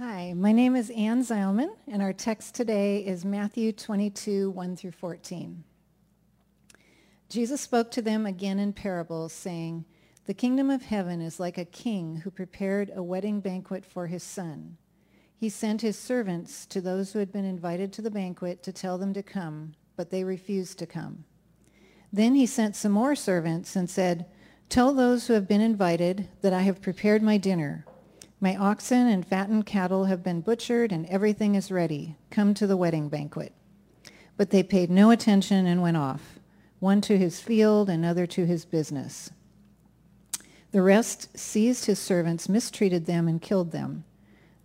Hi, my name is Ann Zeilman, and our text today is Matthew 22, 1 through 14. Jesus spoke to them again in parables, saying, The kingdom of heaven is like a king who prepared a wedding banquet for his son. He sent his servants to those who had been invited to the banquet to tell them to come, but they refused to come. Then he sent some more servants and said, Tell those who have been invited that I have prepared my dinner. My oxen and fattened cattle have been butchered and everything is ready. Come to the wedding banquet. But they paid no attention and went off, one to his field, another to his business. The rest seized his servants, mistreated them, and killed them.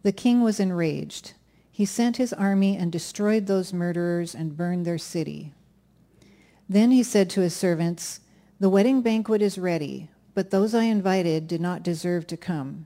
The king was enraged. He sent his army and destroyed those murderers and burned their city. Then he said to his servants, The wedding banquet is ready, but those I invited did not deserve to come.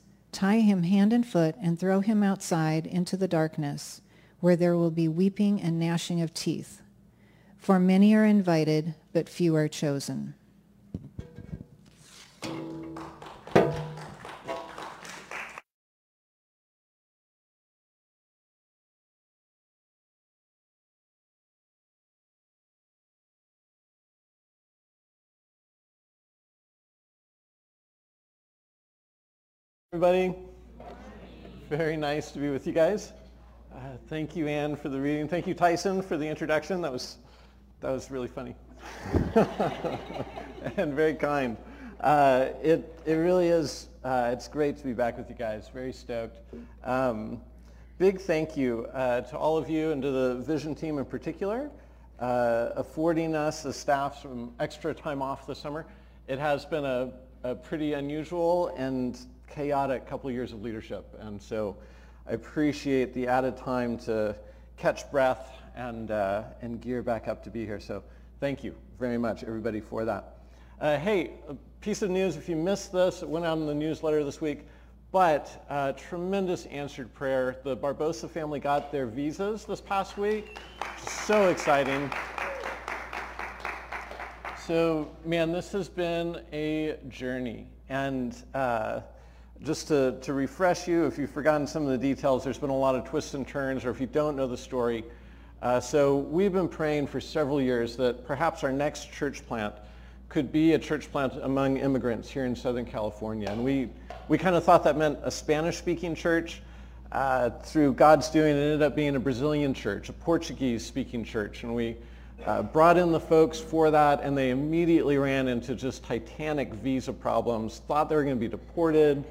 Tie him hand and foot and throw him outside into the darkness, where there will be weeping and gnashing of teeth. For many are invited, but few are chosen. Everybody, very nice to be with you guys. Uh, thank you, Anne, for the reading. Thank you, Tyson, for the introduction. That was that was really funny and very kind. Uh, it it really is. Uh, it's great to be back with you guys. Very stoked. Um, big thank you uh, to all of you and to the Vision team in particular, uh, affording us as staff some extra time off this summer. It has been a, a pretty unusual and chaotic couple of years of leadership. And so I appreciate the added time to catch breath and, uh, and gear back up to be here. So thank you very much, everybody, for that. Uh, hey, a piece of news, if you missed this, it went out in the newsletter this week, but uh, tremendous answered prayer. The Barbosa family got their visas this past week. So exciting. So, man, this has been a journey. And uh, just to, to refresh you, if you've forgotten some of the details, there's been a lot of twists and turns, or if you don't know the story. Uh, so we've been praying for several years that perhaps our next church plant could be a church plant among immigrants here in Southern California. And we, we kind of thought that meant a Spanish-speaking church. Uh, through God's doing, it ended up being a Brazilian church, a Portuguese-speaking church. And we uh, brought in the folks for that, and they immediately ran into just titanic visa problems, thought they were going to be deported,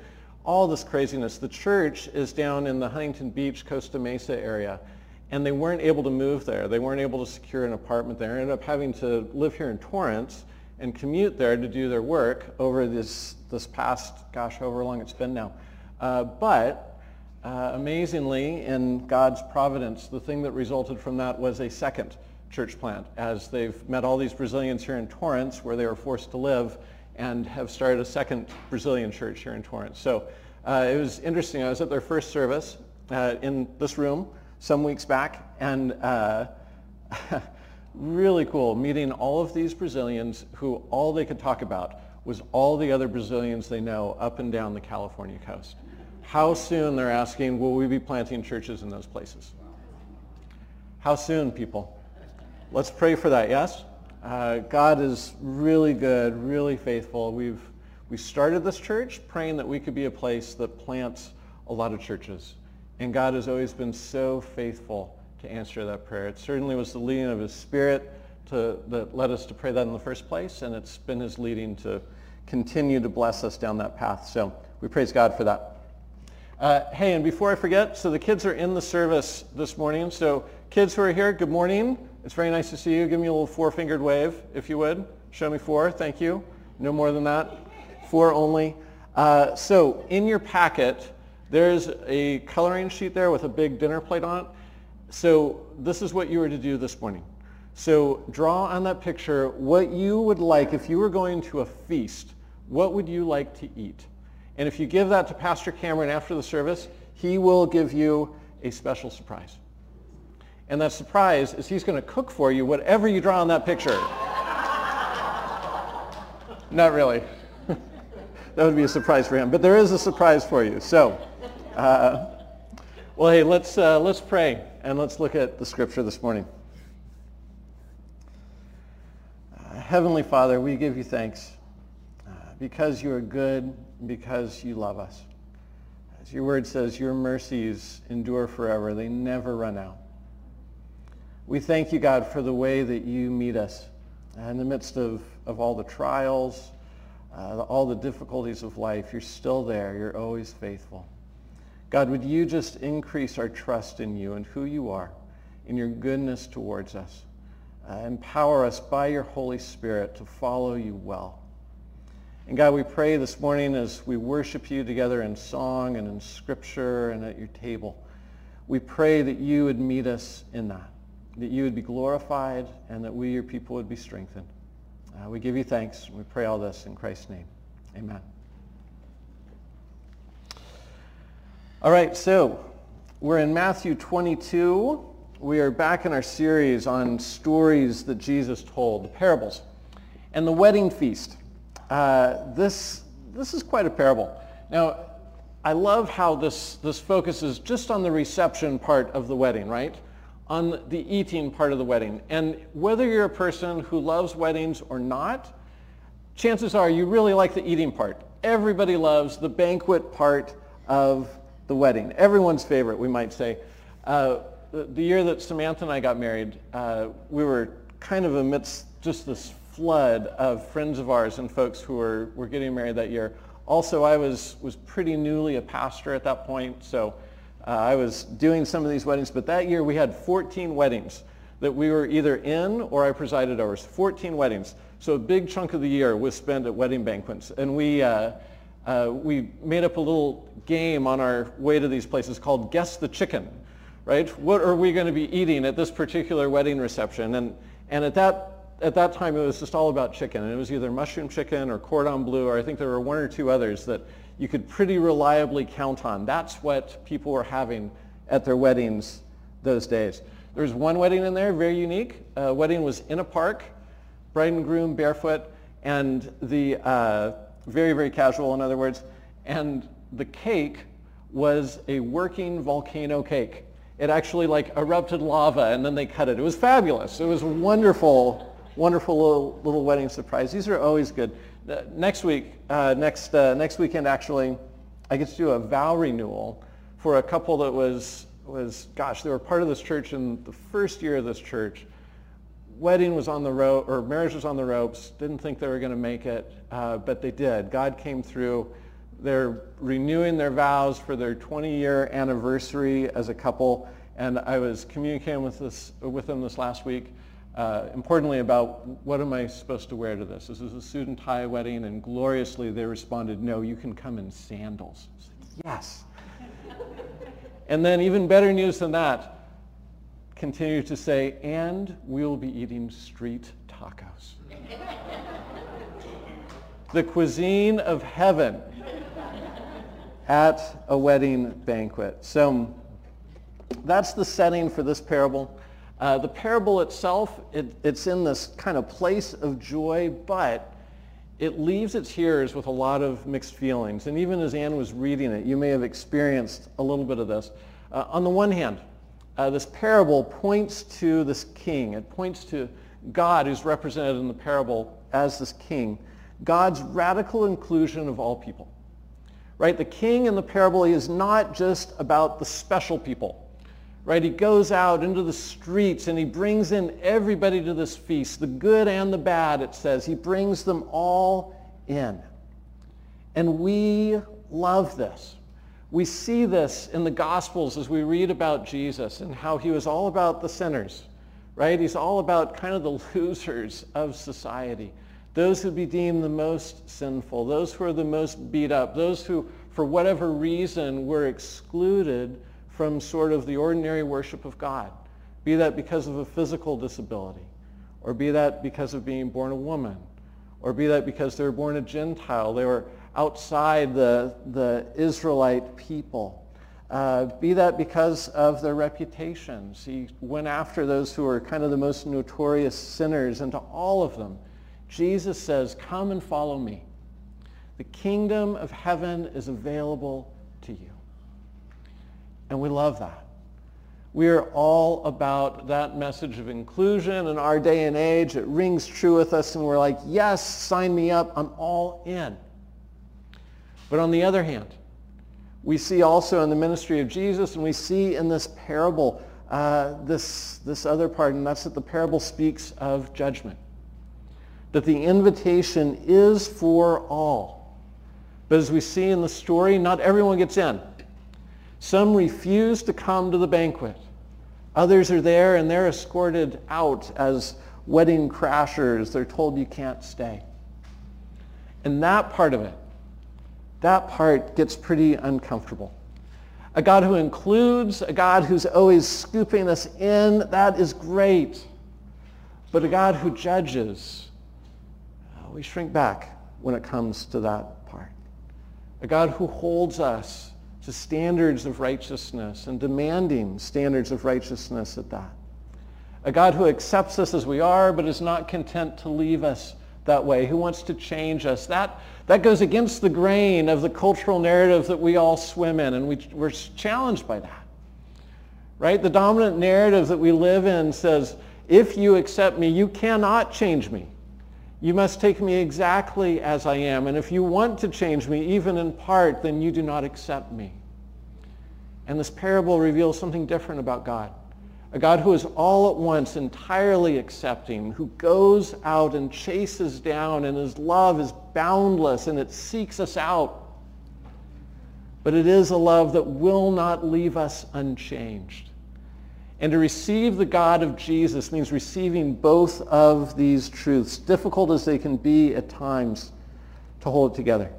all this craziness. The church is down in the Huntington Beach, Costa Mesa area, and they weren't able to move there. They weren't able to secure an apartment there. Ended up having to live here in Torrance and commute there to do their work over this, this past, gosh, however long it's been now. Uh, but uh, amazingly, in God's providence, the thing that resulted from that was a second church plant as they've met all these Brazilians here in Torrance where they were forced to live and have started a second Brazilian church here in Torrance. So uh, it was interesting. I was at their first service uh, in this room some weeks back, and uh, really cool meeting all of these Brazilians who all they could talk about was all the other Brazilians they know up and down the California coast. How soon, they're asking, will we be planting churches in those places? How soon, people? Let's pray for that, yes? Uh, God is really good, really faithful. We've we started this church praying that we could be a place that plants a lot of churches. And God has always been so faithful to answer that prayer. It certainly was the leading of his spirit to, that led us to pray that in the first place, and it's been his leading to continue to bless us down that path. So we praise God for that. Uh, hey, and before I forget, so the kids are in the service this morning. So kids who are here, good morning. It's very nice to see you. Give me a little four-fingered wave, if you would. Show me four. Thank you. No more than that. Four only. Uh, so in your packet, There's a coloring sheet there with a big dinner plate on it. So this is what you were to do this morning. So draw on that picture what you would like if you were going to a feast. What would you like to eat? And if you give that to Pastor Cameron after the service, he will give you a special surprise. And that surprise is he's going to cook for you whatever you draw on that picture. Not really. that would be a surprise for him. But there is a surprise for you. So, uh, well, hey, let's, uh, let's pray and let's look at the scripture this morning. Uh, Heavenly Father, we give you thanks uh, because you are good, because you love us. As your word says, your mercies endure forever. They never run out. We thank you, God, for the way that you meet us in the midst of, of all the trials, uh, all the difficulties of life. You're still there. You're always faithful. God, would you just increase our trust in you and who you are, in your goodness towards us. Uh, empower us by your Holy Spirit to follow you well. And God, we pray this morning as we worship you together in song and in scripture and at your table, we pray that you would meet us in that that you would be glorified and that we, your people, would be strengthened. Uh, we give you thanks. We pray all this in Christ's name. Amen. All right, so we're in Matthew 22. We are back in our series on stories that Jesus told, the parables. And the wedding feast. Uh, this, this is quite a parable. Now, I love how this, this focuses just on the reception part of the wedding, right? On the eating part of the wedding. And whether you're a person who loves weddings or not, chances are you really like the eating part. Everybody loves the banquet part of the wedding. Everyone's favorite, we might say. Uh, the, year that Samantha and I got married, uh, we were kind of amidst just this flood of friends of ours and folks who were, were getting married that year. Also, I was, was pretty newly a pastor at that point, so uh, I was doing some of these weddings, but that year we had 14 weddings that we were either in or I presided over. 14 weddings. So a big chunk of the year was spent at wedding banquets. And we, uh, uh, we made up a little game on our way to these places called Guess the Chicken, right? What are we going to be eating at this particular wedding reception? And, and at, that, at that time, it was just all about chicken. And it was either mushroom chicken or cordon bleu, or I think there were one or two others that you could pretty reliably count on. That's what people were having at their weddings those days. There was one wedding in there, very unique. A wedding was in a park, bride and groom barefoot, and the uh, very, very casual, in other words. And the cake was a working volcano cake. It actually like erupted lava and then they cut it. It was fabulous. It was a wonderful, wonderful little, little wedding surprise. These are always good next week, uh, next, uh, next weekend actually, I get to do a vow renewal for a couple that was, was, gosh, they were part of this church in the first year of this church. Wedding was on the rope, or marriage was on the ropes. Didn't think they were going to make it, uh, but they did. God came through. They're renewing their vows for their 20-year anniversary as a couple, and I was communicating with, this, with them this last week uh, importantly about what am I supposed to wear to this? This is a suit and tie wedding, and gloriously they responded, no, you can come in sandals. Said, yes. and then even better news than that, continue to say, and we'll be eating street tacos. the cuisine of heaven at a wedding banquet. So that's the setting for this parable. Uh, the parable itself, it, it's in this kind of place of joy, but it leaves its hearers with a lot of mixed feelings. And even as Anne was reading it, you may have experienced a little bit of this. Uh, on the one hand, uh, this parable points to this king. It points to God who's represented in the parable as this king. God's radical inclusion of all people. Right? The king in the parable is not just about the special people right? He goes out into the streets and he brings in everybody to this feast, the good and the bad, it says. He brings them all in. And we love this. We see this in the Gospels as we read about Jesus and how he was all about the sinners, right? He's all about kind of the losers of society, those who be deemed the most sinful, those who are the most beat up, those who for whatever reason, were excluded from sort of the ordinary worship of God, be that because of a physical disability, or be that because of being born a woman, or be that because they were born a Gentile, they were outside the, the Israelite people. Uh, be that because of their reputations. He went after those who were kind of the most notorious sinners, and to all of them, Jesus says, come and follow me. The kingdom of heaven is available. And we love that. We are all about that message of inclusion in our day and age. It rings true with us and we're like, yes, sign me up. I'm all in. But on the other hand, we see also in the ministry of Jesus and we see in this parable uh, this, this other part, and that's that the parable speaks of judgment. That the invitation is for all. But as we see in the story, not everyone gets in. Some refuse to come to the banquet. Others are there and they're escorted out as wedding crashers. They're told you can't stay. And that part of it, that part gets pretty uncomfortable. A God who includes, a God who's always scooping us in, that is great. But a God who judges, uh, we shrink back when it comes to that part. A God who holds us to standards of righteousness and demanding standards of righteousness at that. A God who accepts us as we are but is not content to leave us that way, who wants to change us. That, that goes against the grain of the cultural narrative that we all swim in, and we, we're challenged by that. Right? The dominant narrative that we live in says, if you accept me, you cannot change me. You must take me exactly as I am. And if you want to change me, even in part, then you do not accept me. And this parable reveals something different about God. A God who is all at once entirely accepting, who goes out and chases down, and his love is boundless and it seeks us out. But it is a love that will not leave us unchanged. And to receive the God of Jesus means receiving both of these truths, difficult as they can be at times, to hold it together.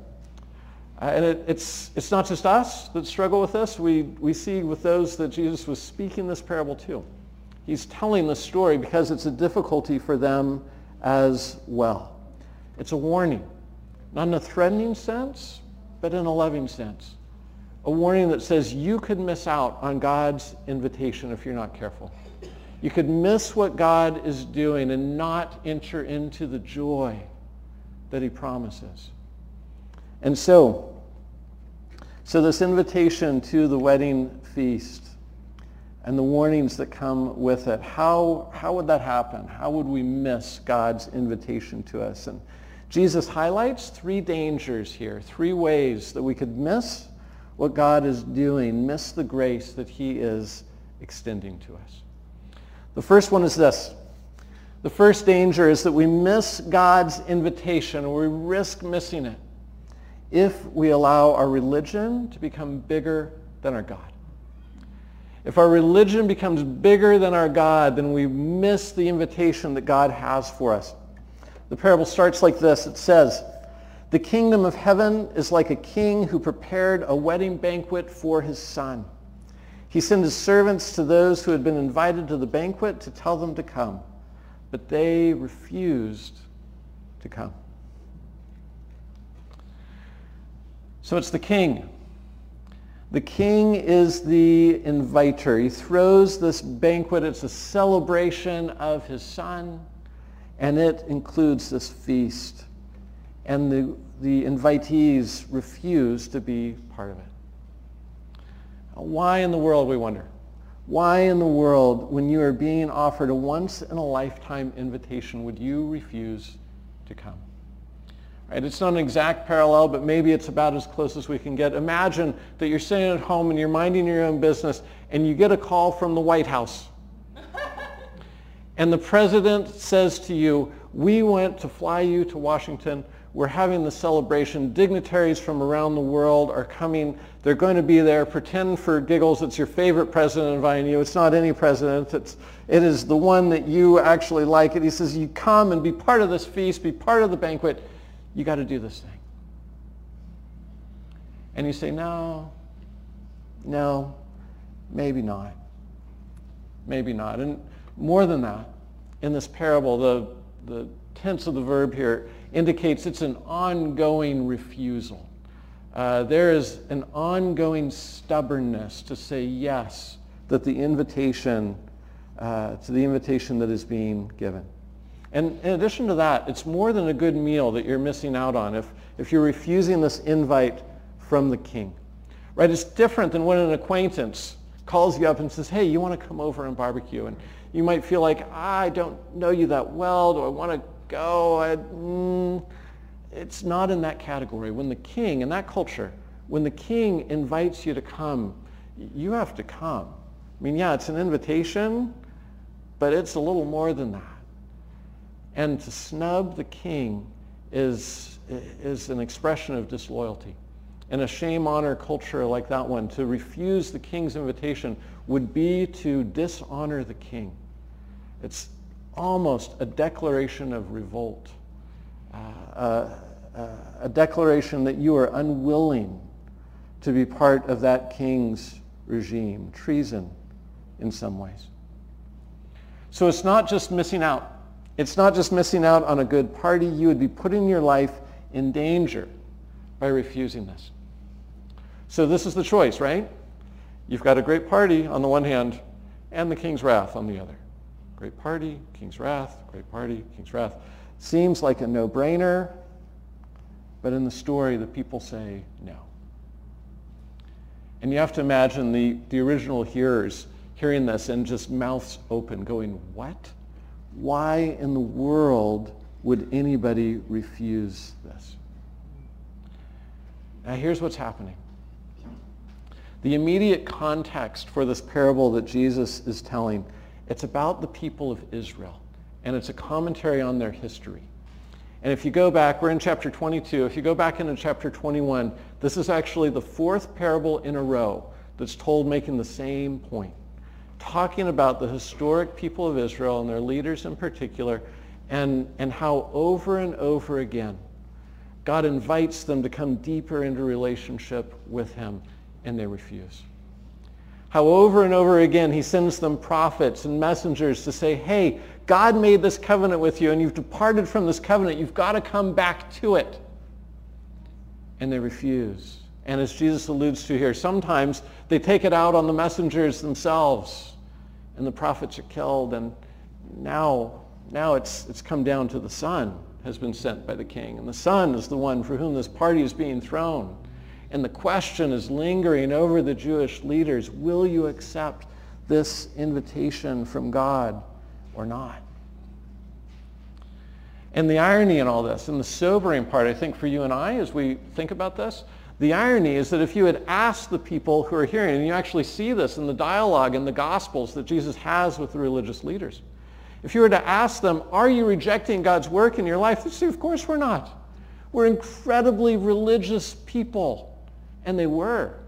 Uh, and it, it's, it's not just us that struggle with this. We, we see with those that Jesus was speaking this parable to. He's telling the story because it's a difficulty for them as well. It's a warning, not in a threatening sense, but in a loving sense a warning that says you could miss out on God's invitation if you're not careful. You could miss what God is doing and not enter into the joy that he promises. And so, so this invitation to the wedding feast and the warnings that come with it, how, how would that happen? How would we miss God's invitation to us? And Jesus highlights three dangers here, three ways that we could miss what God is doing, miss the grace that he is extending to us. The first one is this. The first danger is that we miss God's invitation or we risk missing it if we allow our religion to become bigger than our God. If our religion becomes bigger than our God, then we miss the invitation that God has for us. The parable starts like this. It says, the kingdom of heaven is like a king who prepared a wedding banquet for his son. He sent his servants to those who had been invited to the banquet to tell them to come, but they refused to come. So it's the king. The king is the inviter. He throws this banquet. It's a celebration of his son, and it includes this feast and the, the invitees refuse to be part of it. Why in the world, we wonder? Why in the world, when you are being offered a once-in-a-lifetime invitation, would you refuse to come? Right? It's not an exact parallel, but maybe it's about as close as we can get. Imagine that you're sitting at home and you're minding your own business, and you get a call from the White House. and the president says to you, we went to fly you to Washington we're having the celebration. Dignitaries from around the world are coming. They're going to be there. Pretend for giggles it's your favorite president inviting you. It's not any president. It's, it is the one that you actually like. And he says, you come and be part of this feast, be part of the banquet. You got to do this thing. And you say, no, no, maybe not. Maybe not. And more than that, in this parable, the, the tense of the verb here indicates it's an ongoing refusal. Uh, there is an ongoing stubbornness to say yes, that the invitation, uh, to the invitation that is being given. And in addition to that, it's more than a good meal that you're missing out on if, if you're refusing this invite from the king. Right? It's different than when an acquaintance calls you up and says, hey, you want to come over and barbecue? And you might feel like, I don't know you that well. Do I want to go? I, mm. It's not in that category. When the king, in that culture, when the king invites you to come, you have to come. I mean, yeah, it's an invitation, but it's a little more than that. And to snub the king is, is an expression of disloyalty. In a shame-honor culture like that one, to refuse the king's invitation would be to dishonor the king. It's almost a declaration of revolt, uh, uh, a declaration that you are unwilling to be part of that king's regime, treason in some ways. So it's not just missing out. It's not just missing out on a good party. You would be putting your life in danger by refusing this. So this is the choice, right? You've got a great party on the one hand and the king's wrath on the other. Great party, king's wrath, great party, king's wrath. Seems like a no-brainer, but in the story, the people say no. And you have to imagine the, the original hearers hearing this and just mouths open going, what? Why in the world would anybody refuse this? Now here's what's happening. The immediate context for this parable that Jesus is telling, it's about the people of Israel, and it's a commentary on their history. And if you go back, we're in chapter 22. If you go back into chapter 21, this is actually the fourth parable in a row that's told making the same point talking about the historic people of Israel and their leaders in particular, and, and how over and over again God invites them to come deeper into relationship with him, and they refuse. How over and over again he sends them prophets and messengers to say, hey, God made this covenant with you, and you've departed from this covenant. You've got to come back to it. And they refuse. And as Jesus alludes to here, sometimes they take it out on the messengers themselves and the prophets are killed, and now, now it's, it's come down to the son has been sent by the king, and the son is the one for whom this party is being thrown. And the question is lingering over the Jewish leaders, will you accept this invitation from God or not? And the irony in all this, and the sobering part, I think, for you and I as we think about this, the irony is that if you had asked the people who are hearing, and you actually see this in the dialogue in the Gospels that Jesus has with the religious leaders, if you were to ask them, are you rejecting God's work in your life? They'd say, of course we're not. We're incredibly religious people. And they were.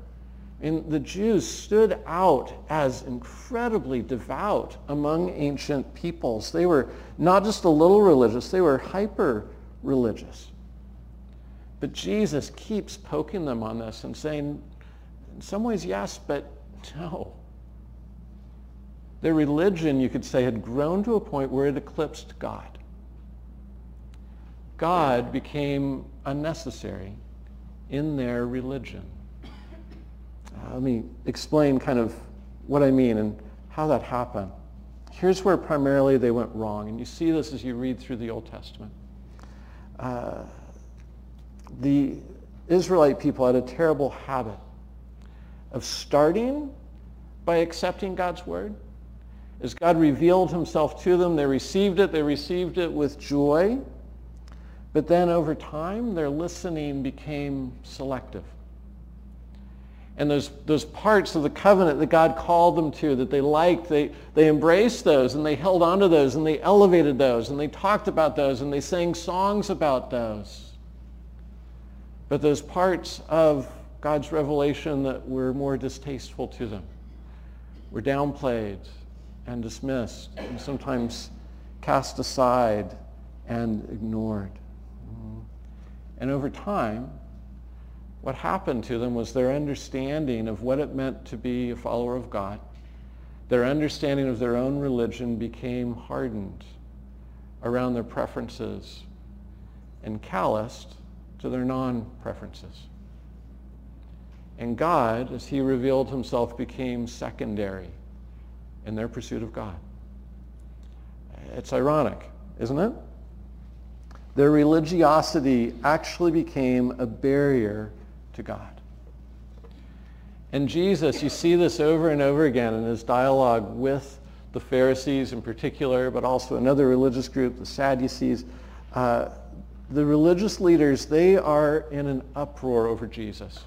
And the Jews stood out as incredibly devout among ancient peoples. They were not just a little religious, they were hyper religious. But Jesus keeps poking them on this and saying, in some ways, yes, but no. Their religion, you could say, had grown to a point where it eclipsed God. God became unnecessary in their religion. Uh, let me explain kind of what I mean and how that happened. Here's where primarily they went wrong, and you see this as you read through the Old Testament. Uh, the Israelite people had a terrible habit of starting by accepting God's word. As God revealed himself to them, they received it. They received it with joy. But then over time, their listening became selective. And those, those parts of the covenant that God called them to, that they liked, they, they embraced those and they held on to those and they elevated those and they talked about those and they sang songs about those. But those parts of God's revelation that were more distasteful to them were downplayed and dismissed and sometimes cast aside and ignored. And over time, what happened to them was their understanding of what it meant to be a follower of God, their understanding of their own religion became hardened around their preferences and calloused to their non-preferences. And God, as he revealed himself, became secondary in their pursuit of God. It's ironic, isn't it? Their religiosity actually became a barrier to God. And Jesus, you see this over and over again in his dialogue with the Pharisees in particular, but also another religious group, the Sadducees. Uh, the religious leaders, they are in an uproar over Jesus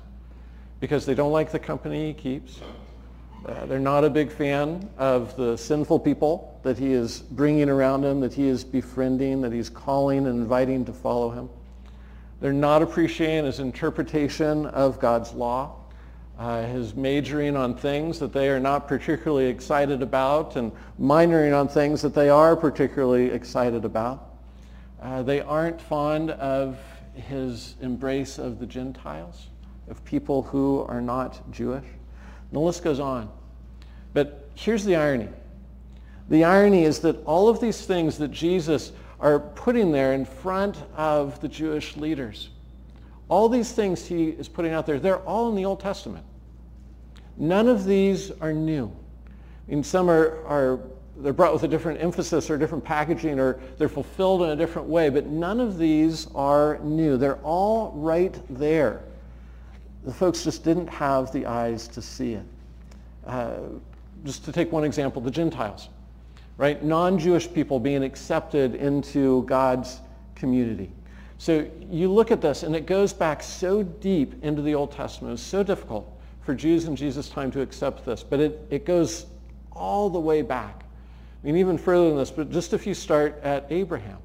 because they don't like the company he keeps. Uh, they're not a big fan of the sinful people that he is bringing around him, that he is befriending, that he's calling and inviting to follow him. They're not appreciating his interpretation of God's law, uh, his majoring on things that they are not particularly excited about and minoring on things that they are particularly excited about. Uh, they aren't fond of his embrace of the Gentiles, of people who are not Jewish. The list goes on. But here's the irony. The irony is that all of these things that Jesus are putting there in front of the Jewish leaders. All these things he is putting out there, they're all in the Old Testament. None of these are new. I mean, some are, are they're brought with a different emphasis or different packaging or they're fulfilled in a different way, but none of these are new. They're all right there. The folks just didn't have the eyes to see it. Uh, just to take one example, the Gentiles right? Non-Jewish people being accepted into God's community. So you look at this and it goes back so deep into the Old Testament. It's so difficult for Jews in Jesus' time to accept this, but it, it goes all the way back. I mean, even further than this, but just if you start at Abraham,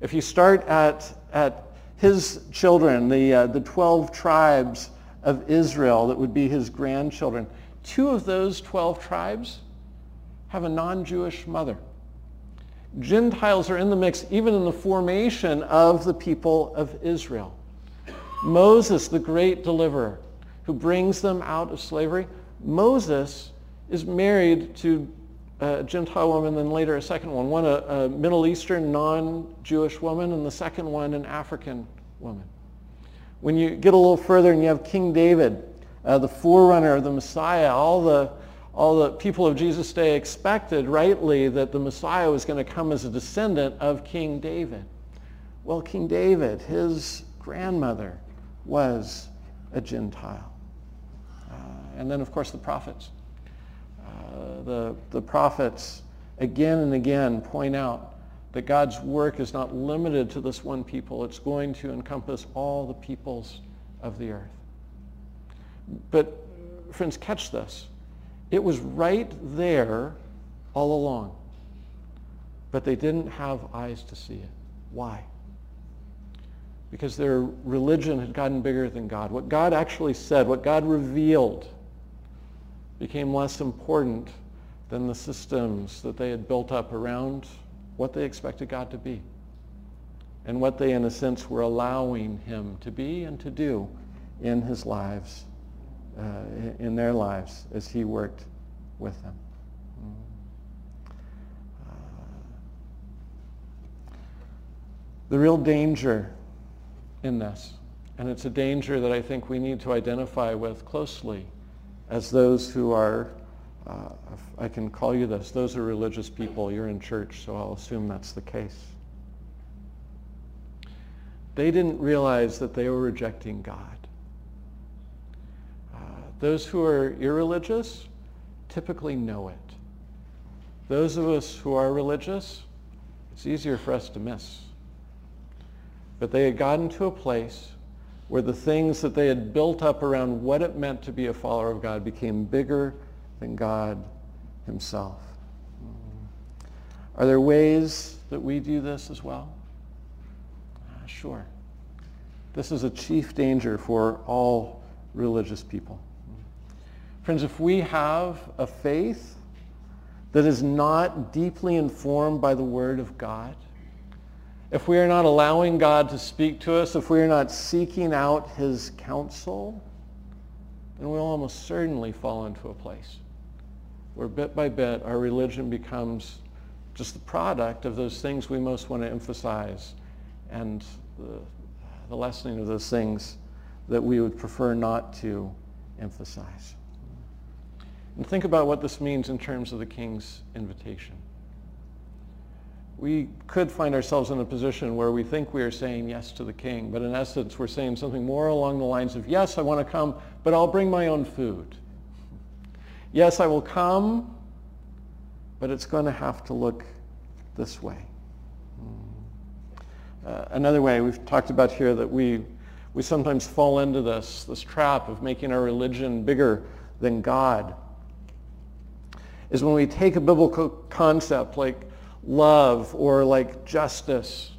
if you start at, at his children, the, uh, the 12 tribes of Israel that would be his grandchildren, two of those 12 tribes have a non-Jewish mother. Gentiles are in the mix even in the formation of the people of Israel. Moses, the great deliverer, who brings them out of slavery, Moses is married to a Gentile woman, then later a second one. One a, a Middle Eastern non-Jewish woman, and the second one an African woman. When you get a little further and you have King David, uh, the forerunner of the Messiah, all the all the people of Jesus' day expected rightly that the Messiah was going to come as a descendant of King David. Well, King David, his grandmother, was a Gentile. Uh, and then, of course, the prophets. Uh, the, the prophets again and again point out that God's work is not limited to this one people. It's going to encompass all the peoples of the earth. But friends, catch this. It was right there all along. But they didn't have eyes to see it. Why? Because their religion had gotten bigger than God. What God actually said, what God revealed, became less important than the systems that they had built up around what they expected God to be and what they, in a sense, were allowing him to be and to do in his lives uh, in their lives as he worked with them. Uh, the real danger in this, and it's a danger that I think we need to identify with closely as those who are, uh, I can call you this, those are religious people. You're in church, so I'll assume that's the case. They didn't realize that they were rejecting God. Those who are irreligious typically know it. Those of us who are religious, it's easier for us to miss. But they had gotten to a place where the things that they had built up around what it meant to be a follower of God became bigger than God himself. Are there ways that we do this as well? Uh, sure. This is a chief danger for all religious people. Friends, if we have a faith that is not deeply informed by the Word of God, if we are not allowing God to speak to us, if we are not seeking out his counsel, then we'll almost certainly fall into a place where bit by bit our religion becomes just the product of those things we most want to emphasize and the, the lessening of those things that we would prefer not to emphasize. And think about what this means in terms of the king's invitation. We could find ourselves in a position where we think we are saying yes to the king, but in essence we're saying something more along the lines of, yes, I want to come, but I'll bring my own food. Yes, I will come, but it's going to have to look this way. Uh, another way we've talked about here that we, we sometimes fall into this, this trap of making our religion bigger than God is when we take a biblical concept like love or like justice,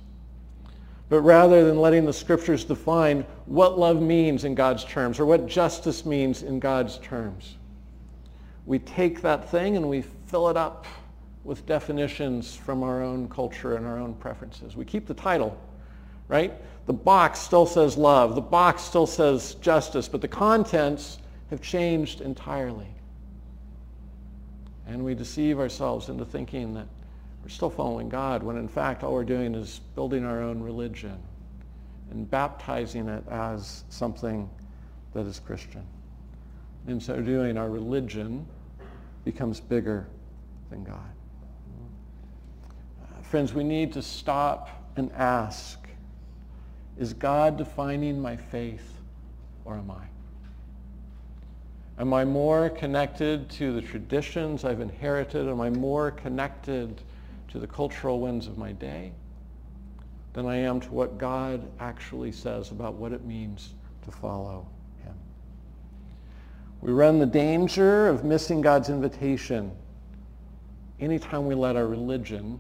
but rather than letting the scriptures define what love means in God's terms or what justice means in God's terms, we take that thing and we fill it up with definitions from our own culture and our own preferences. We keep the title, right? The box still says love. The box still says justice, but the contents have changed entirely. And we deceive ourselves into thinking that we're still following God when in fact all we're doing is building our own religion and baptizing it as something that is Christian. In so doing, our religion becomes bigger than God. Uh, friends, we need to stop and ask, is God defining my faith or am I? Am I more connected to the traditions I've inherited? Am I more connected to the cultural winds of my day than I am to what God actually says about what it means to follow him? We run the danger of missing God's invitation anytime we let our religion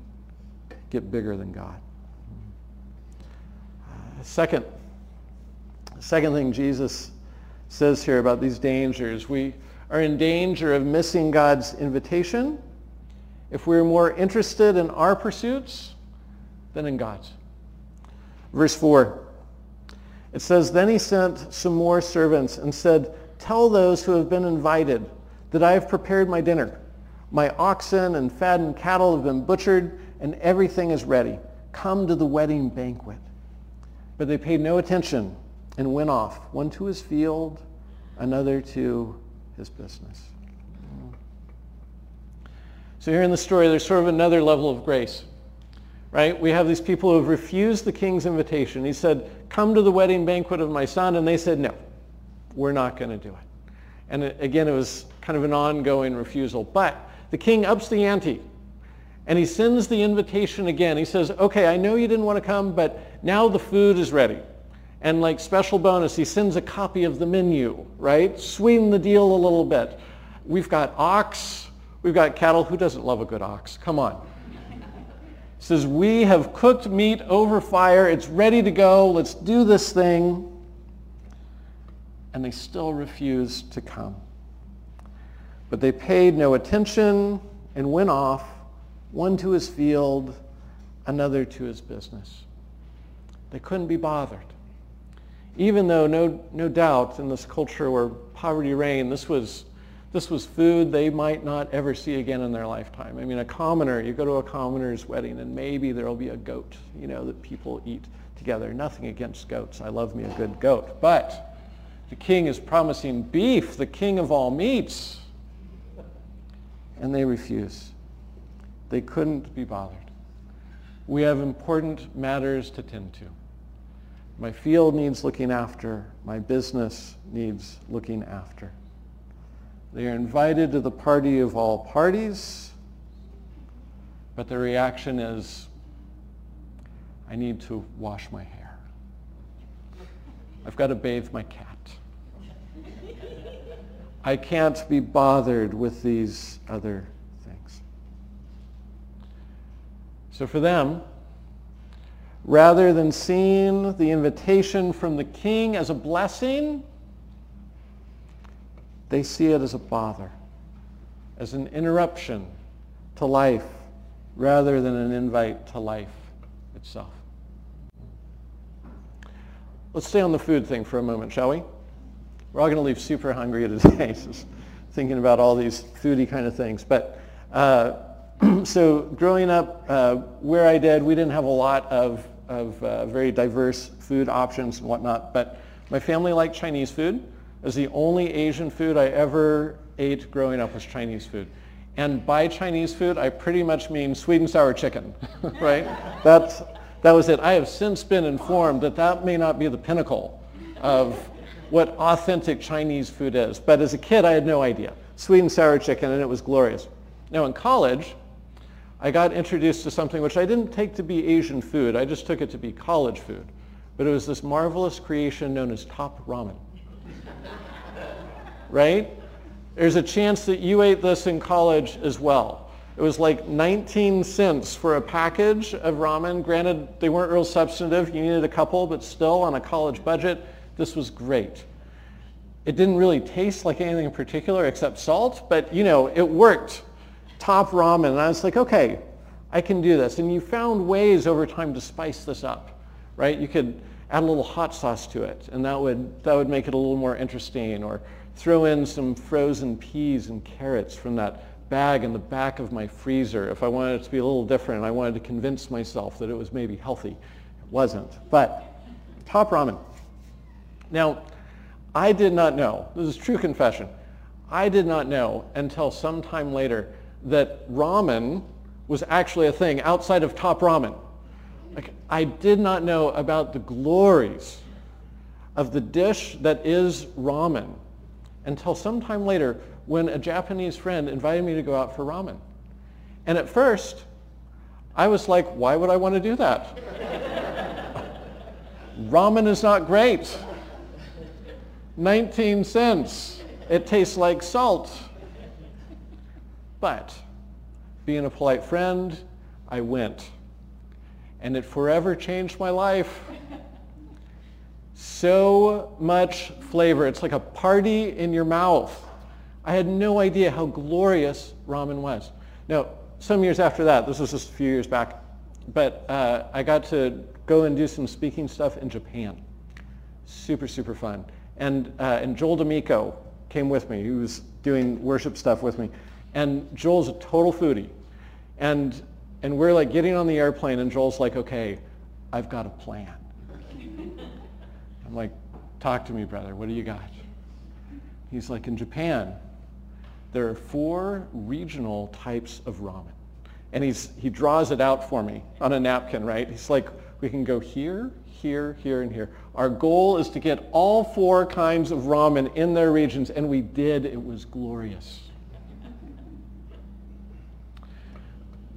get bigger than God. Uh, second, second thing Jesus says here about these dangers. We are in danger of missing God's invitation if we're more interested in our pursuits than in God's. Verse 4, it says, Then he sent some more servants and said, Tell those who have been invited that I have prepared my dinner. My oxen and fattened cattle have been butchered, and everything is ready. Come to the wedding banquet. But they paid no attention and went off, one to his field, another to his business. So here in the story, there's sort of another level of grace, right? We have these people who have refused the king's invitation. He said, come to the wedding banquet of my son, and they said, no, we're not going to do it. And again, it was kind of an ongoing refusal. But the king ups the ante, and he sends the invitation again. He says, okay, I know you didn't want to come, but now the food is ready. And like special bonus, he sends a copy of the menu, right? Sweeten the deal a little bit. We've got ox, we've got cattle. Who doesn't love a good ox? Come on. He says, we have cooked meat over fire. It's ready to go. Let's do this thing. And they still refuse to come. But they paid no attention and went off, one to his field, another to his business. They couldn't be bothered even though no, no doubt in this culture where poverty reigned, this was, this was food they might not ever see again in their lifetime. I mean, a commoner, you go to a commoner's wedding and maybe there'll be a goat, you know, that people eat together. Nothing against goats. I love me a good goat. But the king is promising beef, the king of all meats. And they refuse. They couldn't be bothered. We have important matters to tend to. My field needs looking after. My business needs looking after. They are invited to the party of all parties, but the reaction is, I need to wash my hair. I've got to bathe my cat. I can't be bothered with these other things. So for them, Rather than seeing the invitation from the king as a blessing, they see it as a bother, as an interruption to life rather than an invite to life itself. let's stay on the food thing for a moment, shall we? We're all going to leave super hungry today, just thinking about all these foodie kind of things. But uh, so growing up uh, where I did, we didn't have a lot of, of uh, very diverse food options and whatnot. But my family liked Chinese food. It was the only Asian food I ever ate growing up was Chinese food. And by Chinese food, I pretty much mean sweet and sour chicken, right? That's, that was it. I have since been informed that that may not be the pinnacle of what authentic Chinese food is. But as a kid, I had no idea. Sweet and sour chicken, and it was glorious. Now in college, I got introduced to something which I didn't take to be Asian food. I just took it to be college food. But it was this marvelous creation known as top ramen. right? There's a chance that you ate this in college as well. It was like 19 cents for a package of ramen. Granted, they weren't real substantive. You needed a couple, but still on a college budget, this was great. It didn't really taste like anything in particular except salt, but you know, it worked. Top ramen. And I was like, okay, I can do this. And you found ways over time to spice this up, right? You could add a little hot sauce to it, and that would, that would make it a little more interesting. Or throw in some frozen peas and carrots from that bag in the back of my freezer if I wanted it to be a little different. I wanted to convince myself that it was maybe healthy. It wasn't. But top ramen. Now, I did not know, this is true confession, I did not know until some time later that ramen was actually a thing outside of top ramen. Like, I did not know about the glories of the dish that is ramen until sometime later when a Japanese friend invited me to go out for ramen. And at first, I was like, why would I want to do that? ramen is not great. 19 cents. It tastes like salt. But being a polite friend, I went. And it forever changed my life. So much flavor. It's like a party in your mouth. I had no idea how glorious ramen was. Now, some years after that, this was just a few years back, but uh, I got to go and do some speaking stuff in Japan. Super, super fun. And, uh, and Joel D'Amico came with me. He was doing worship stuff with me. And Joel's a total foodie. And, and we're like getting on the airplane and Joel's like, okay, I've got a plan. I'm like, talk to me, brother. What do you got? He's like, in Japan, there are four regional types of ramen. And he's, he draws it out for me on a napkin, right? He's like, we can go here, here, here, and here. Our goal is to get all four kinds of ramen in their regions, and we did. It was glorious.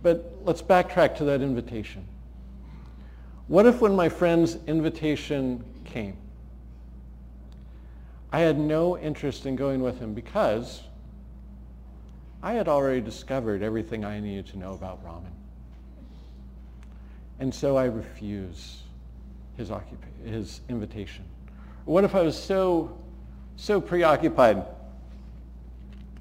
But let's backtrack to that invitation. What if when my friend's invitation came, I had no interest in going with him because I had already discovered everything I needed to know about ramen. And so I refuse his, his invitation? What if I was so, so preoccupied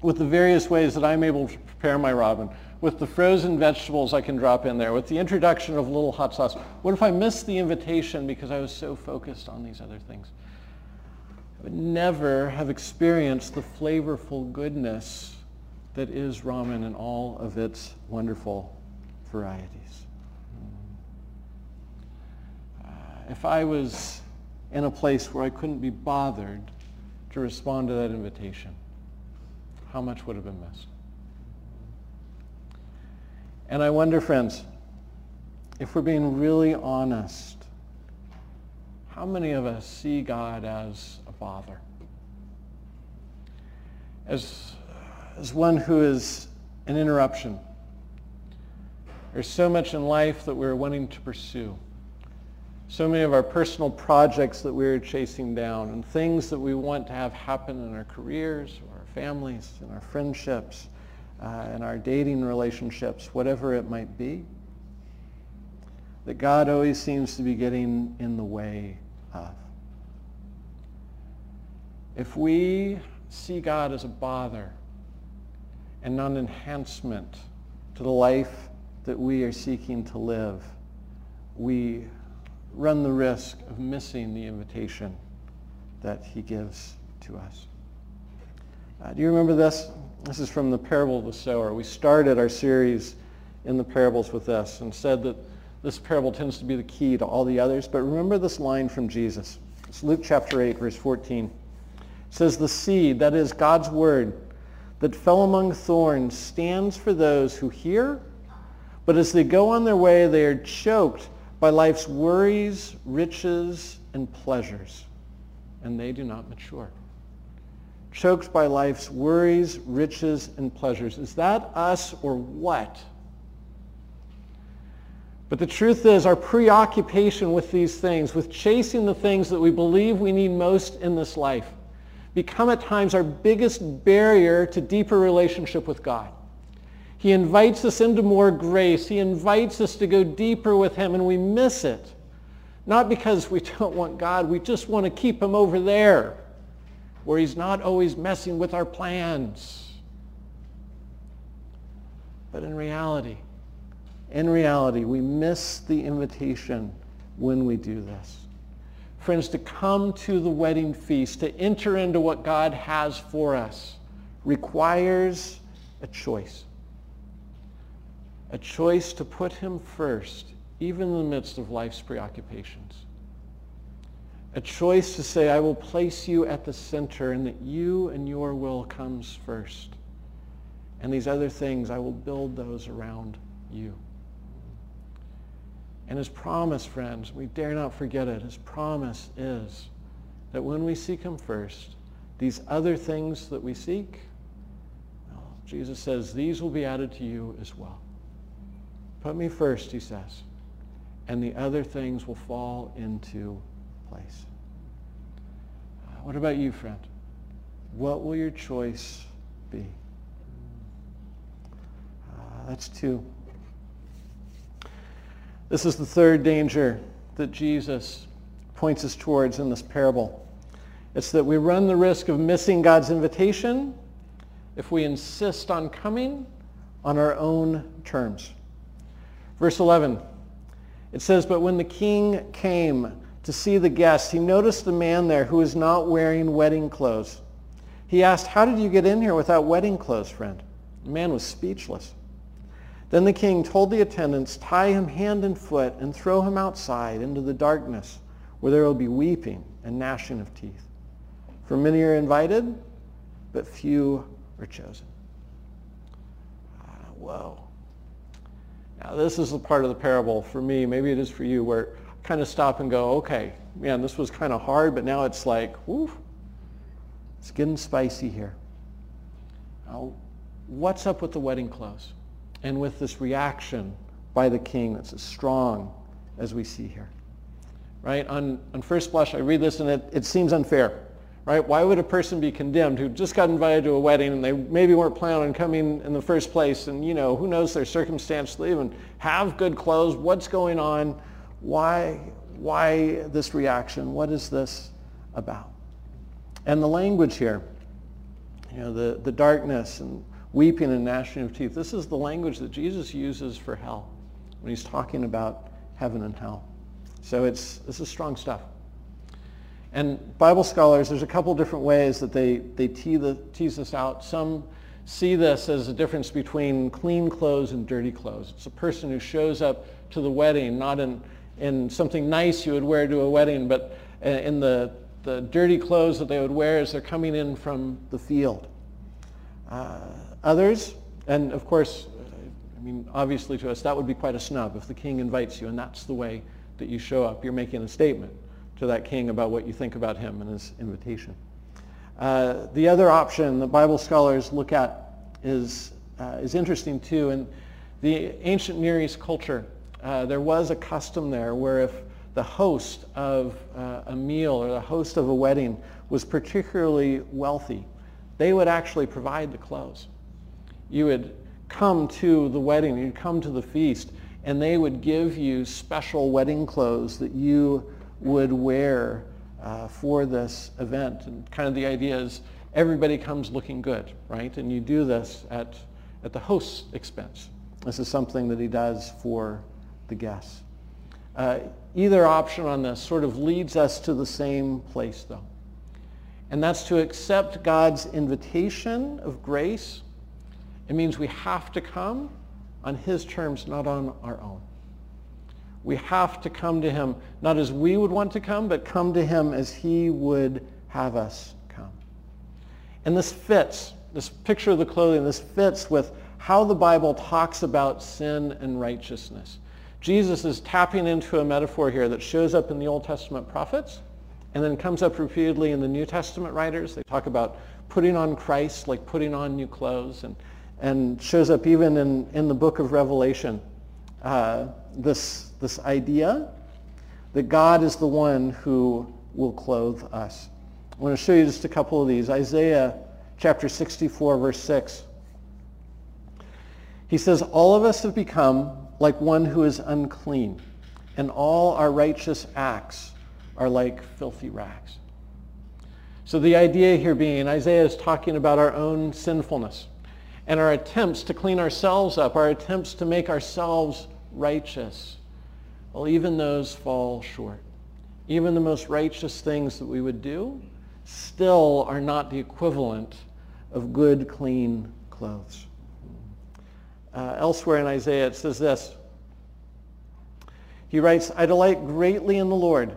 with the various ways that I'm able to prepare my ramen, with the frozen vegetables I can drop in there, with the introduction of a little hot sauce? What if I missed the invitation because I was so focused on these other things? I would never have experienced the flavorful goodness that is ramen in all of its wonderful varieties. Uh, if I was in a place where I couldn't be bothered to respond to that invitation, how much would have been missed? And I wonder, friends, if we're being really honest, how many of us see God as a father? As, as one who is an interruption. There's so much in life that we're wanting to pursue so many of our personal projects that we're chasing down and things that we want to have happen in our careers or our families and our friendships uh, and our dating relationships, whatever it might be, that God always seems to be getting in the way of. If we see God as a bother and not an enhancement to the life that we are seeking to live, we run the risk of missing the invitation that he gives to us. Uh, do you remember this? This is from the parable of the sower. We started our series in the parables with this and said that this parable tends to be the key to all the others. But remember this line from Jesus. It's Luke chapter 8, verse 14. It says, the seed, that is God's word, that fell among thorns stands for those who hear, but as they go on their way, they are choked by life's worries, riches, and pleasures, and they do not mature. Choked by life's worries, riches, and pleasures. Is that us or what? But the truth is our preoccupation with these things, with chasing the things that we believe we need most in this life, become at times our biggest barrier to deeper relationship with God. He invites us into more grace. He invites us to go deeper with him, and we miss it. Not because we don't want God. We just want to keep him over there where he's not always messing with our plans. But in reality, in reality, we miss the invitation when we do this. Friends, to come to the wedding feast, to enter into what God has for us, requires a choice. A choice to put him first, even in the midst of life's preoccupations. A choice to say, I will place you at the center and that you and your will comes first. And these other things, I will build those around you. And his promise, friends, we dare not forget it. His promise is that when we seek him first, these other things that we seek, well, Jesus says, these will be added to you as well. Put me first, he says, and the other things will fall into place. Uh, what about you, friend? What will your choice be? Uh, that's two. This is the third danger that Jesus points us towards in this parable. It's that we run the risk of missing God's invitation if we insist on coming on our own terms. Verse 11, it says, But when the king came to see the guests, he noticed a man there who was not wearing wedding clothes. He asked, How did you get in here without wedding clothes, friend? The man was speechless. Then the king told the attendants, tie him hand and foot and throw him outside into the darkness where there will be weeping and gnashing of teeth. For many are invited, but few are chosen. Uh, whoa. Now this is the part of the parable for me, maybe it is for you, where kind of stop and go, okay, man, this was kind of hard, but now it's like, whoo, it's getting spicy here. Now, what's up with the wedding clothes? and with this reaction by the king that's as strong as we see here. Right? On, on first blush, I read this and it, it seems unfair. Right? Why would a person be condemned who just got invited to a wedding and they maybe weren't planning on coming in the first place and, you know, who knows their circumstance, they even have good clothes. What's going on? Why, why this reaction? What is this about? And the language here, you know, the, the darkness and weeping and gnashing of teeth. This is the language that Jesus uses for hell when he's talking about heaven and hell. So it's, this is strong stuff. And Bible scholars, there's a couple different ways that they, they tease, the, tease this out. Some see this as a difference between clean clothes and dirty clothes. It's a person who shows up to the wedding, not in, in something nice you would wear to a wedding, but in the, the dirty clothes that they would wear as they're coming in from the field. Uh, Others, and of course, I mean, obviously to us, that would be quite a snub if the king invites you and that's the way that you show up. You're making a statement to that king about what you think about him and his invitation. Uh, the other option that Bible scholars look at is, uh, is interesting too. In the ancient Near East culture, uh, there was a custom there where if the host of uh, a meal or the host of a wedding was particularly wealthy, they would actually provide the clothes you would come to the wedding, you'd come to the feast, and they would give you special wedding clothes that you would wear uh, for this event. And kind of the idea is everybody comes looking good, right? And you do this at, at the host's expense. This is something that he does for the guess. Uh, either option on this sort of leads us to the same place, though. And that's to accept God's invitation of grace. It means we have to come on his terms, not on our own. We have to come to him, not as we would want to come, but come to him as he would have us come. And this fits, this picture of the clothing, this fits with how the Bible talks about sin and righteousness. Jesus is tapping into a metaphor here that shows up in the Old Testament prophets and then comes up repeatedly in the New Testament writers. They talk about putting on Christ, like putting on new clothes, and, and shows up even in, in the book of Revelation. Uh, this, this idea that God is the one who will clothe us. I want to show you just a couple of these. Isaiah chapter 64, verse 6. He says, all of us have become like one who is unclean, and all our righteous acts are like filthy rags. So the idea here being, Isaiah is talking about our own sinfulness and our attempts to clean ourselves up, our attempts to make ourselves righteous. Well, even those fall short. Even the most righteous things that we would do still are not the equivalent of good, clean clothes. Uh, elsewhere in Isaiah, it says this. He writes, I delight greatly in the Lord.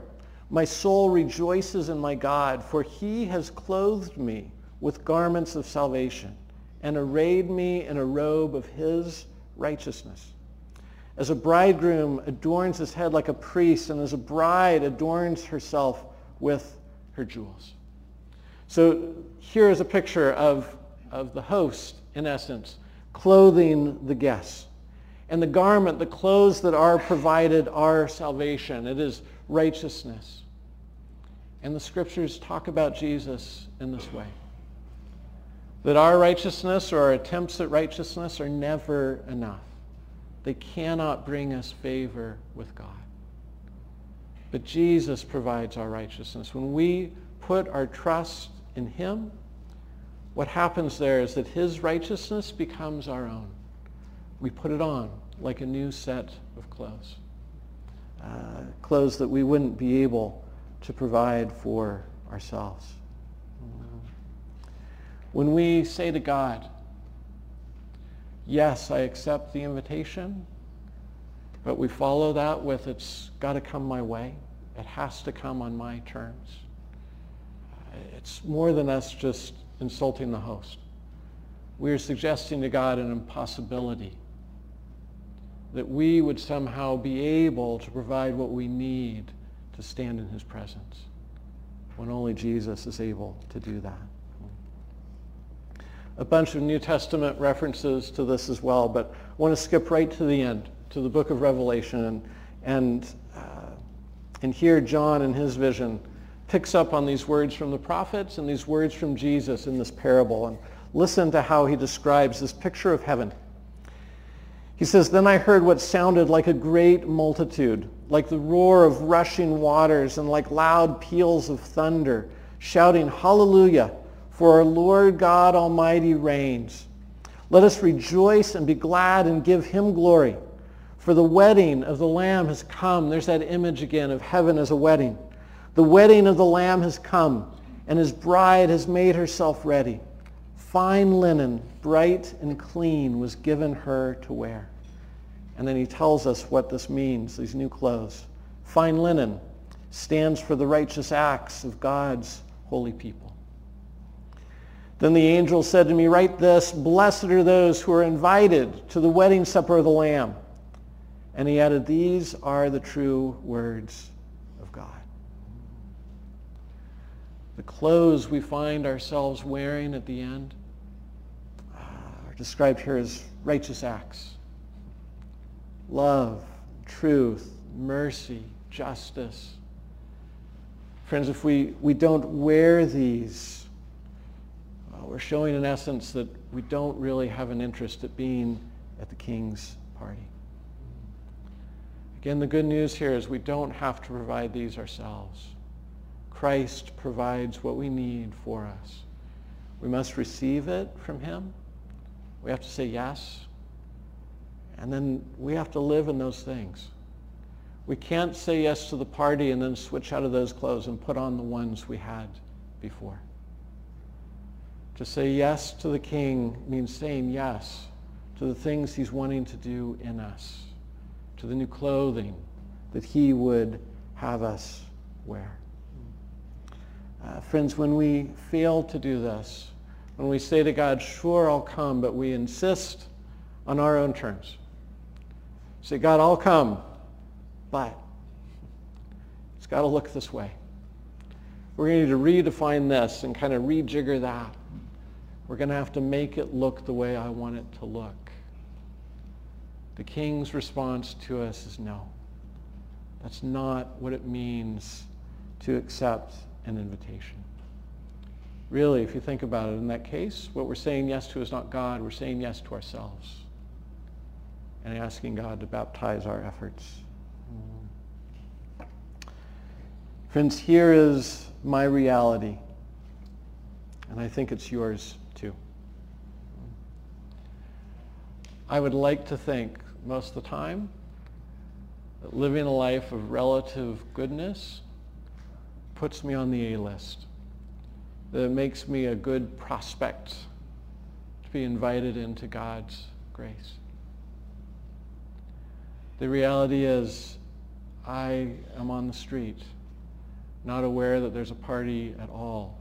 My soul rejoices in my God, for he has clothed me with garments of salvation and arrayed me in a robe of his righteousness. As a bridegroom adorns his head like a priest, and as a bride adorns herself with her jewels. So here is a picture of, of the host, in essence, clothing the guests. And the garment, the clothes that are provided are salvation. It is righteousness. And the scriptures talk about Jesus in this way. That our righteousness or our attempts at righteousness are never enough. They cannot bring us favor with God. But Jesus provides our righteousness. When we put our trust in him, what happens there is that his righteousness becomes our own. We put it on like a new set of clothes. Uh, clothes that we wouldn't be able to provide for ourselves. When we say to God, yes, I accept the invitation, but we follow that with it's got to come my way. It has to come on my terms. It's more than us just insulting the host. We're suggesting to God an impossibility that we would somehow be able to provide what we need to stand in his presence when only Jesus is able to do that a bunch of New Testament references to this as well, but I want to skip right to the end, to the book of Revelation. And, and, uh, and here John in his vision picks up on these words from the prophets and these words from Jesus in this parable. And listen to how he describes this picture of heaven. He says, Then I heard what sounded like a great multitude, like the roar of rushing waters and like loud peals of thunder, shouting, Hallelujah! for our Lord God Almighty reigns. Let us rejoice and be glad and give him glory. For the wedding of the Lamb has come. There's that image again of heaven as a wedding. The wedding of the Lamb has come, and his bride has made herself ready. Fine linen, bright and clean, was given her to wear. And then he tells us what this means, these new clothes. Fine linen stands for the righteous acts of God's holy people. Then the angel said to me, Write this, blessed are those who are invited to the wedding supper of the Lamb. And he added, These are the true words of God. The clothes we find ourselves wearing at the end are described here as righteous acts. Love, truth, mercy, justice. Friends, if we, we don't wear these uh, we're showing in essence that we don't really have an interest at being at the king's party. Again, the good news here is we don't have to provide these ourselves. Christ provides what we need for us. We must receive it from him. We have to say yes. And then we have to live in those things. We can't say yes to the party and then switch out of those clothes and put on the ones we had before. To say yes to the king means saying yes to the things he's wanting to do in us, to the new clothing that he would have us wear. Uh, friends, when we fail to do this, when we say to God, sure, I'll come, but we insist on our own terms. Say, God, I'll come, but it's got to look this way. We're going to need to redefine this and kind of rejigger that. We're going to have to make it look the way I want it to look. The king's response to us is no. That's not what it means to accept an invitation. Really, if you think about it, in that case, what we're saying yes to is not God. We're saying yes to ourselves and asking God to baptize our efforts. Friends, here is my reality, and I think it's yours too. I would like to think most of the time that living a life of relative goodness puts me on the A-list, that makes me a good prospect to be invited into God's grace. The reality is I am on the street not aware that there's a party at all,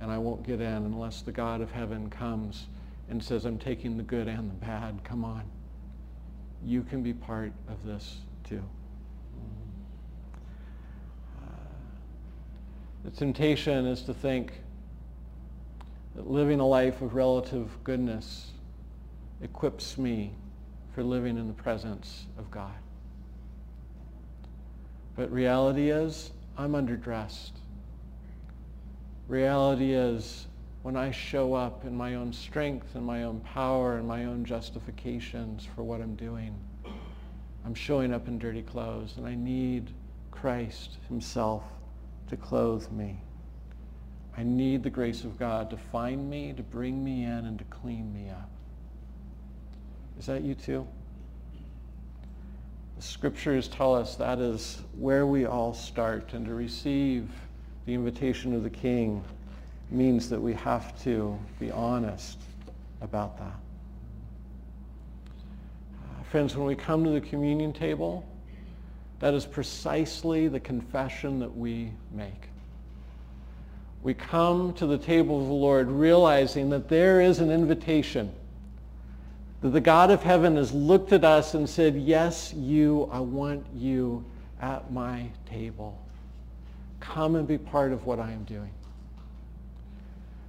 and I won't get in unless the God of heaven comes and says, I'm taking the good and the bad. Come on. You can be part of this too. The temptation is to think that living a life of relative goodness equips me for living in the presence of God. But reality is, I'm underdressed. Reality is when I show up in my own strength and my own power and my own justifications for what I'm doing, I'm showing up in dirty clothes and I need Christ himself to clothe me. I need the grace of God to find me, to bring me in, and to clean me up. Is that you too? The scriptures tell us that is where we all start. And to receive the invitation of the King means that we have to be honest about that. Uh, friends, when we come to the communion table, that is precisely the confession that we make. We come to the table of the Lord realizing that there is an invitation that the God of heaven has looked at us and said, yes, you, I want you at my table. Come and be part of what I am doing.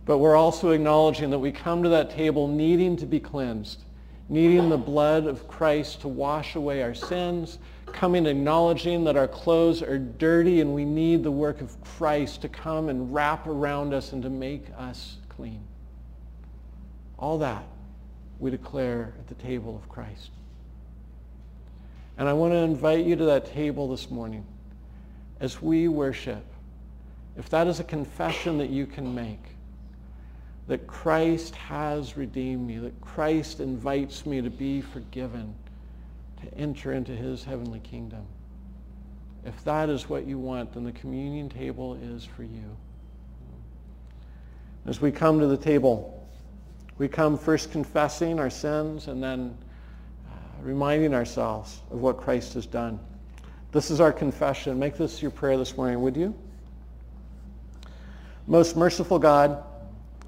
But we're also acknowledging that we come to that table needing to be cleansed, needing the blood of Christ to wash away our sins, coming acknowledging that our clothes are dirty and we need the work of Christ to come and wrap around us and to make us clean. All that we declare at the table of Christ. And I want to invite you to that table this morning as we worship. If that is a confession that you can make, that Christ has redeemed me, that Christ invites me to be forgiven, to enter into his heavenly kingdom. If that is what you want, then the communion table is for you. As we come to the table, we come first confessing our sins and then uh, reminding ourselves of what Christ has done. This is our confession. Make this your prayer this morning, would you? Most merciful God,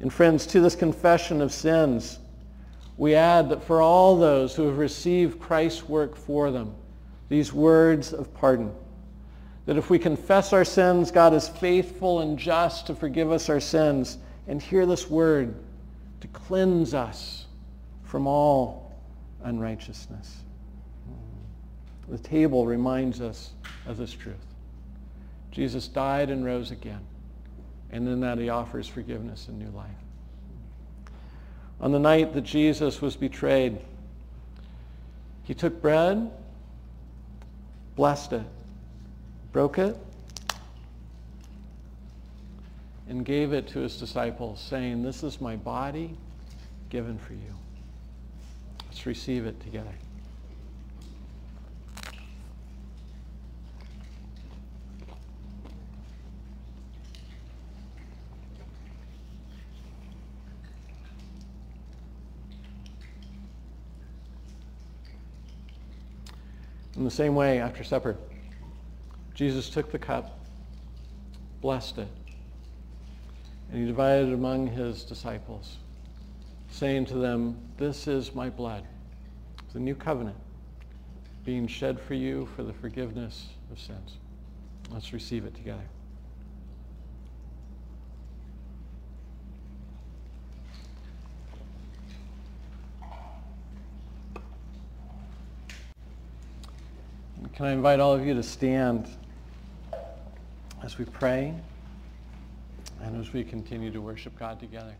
And friends, to this confession of sins, we add that for all those who have received Christ's work for them, these words of pardon. That if we confess our sins, God is faithful and just to forgive us our sins and hear this word to cleanse us from all unrighteousness. The table reminds us of this truth. Jesus died and rose again. And in that he offers forgiveness and new life. On the night that Jesus was betrayed, he took bread, blessed it, broke it, and gave it to his disciples, saying, This is my body given for you. Let's receive it together. In the same way, after supper, Jesus took the cup, blessed it, and he divided it among his disciples, saying to them, This is my blood, the new covenant, being shed for you for the forgiveness of sins. Let's receive it together. Can I invite all of you to stand as we pray and as we continue to worship God together?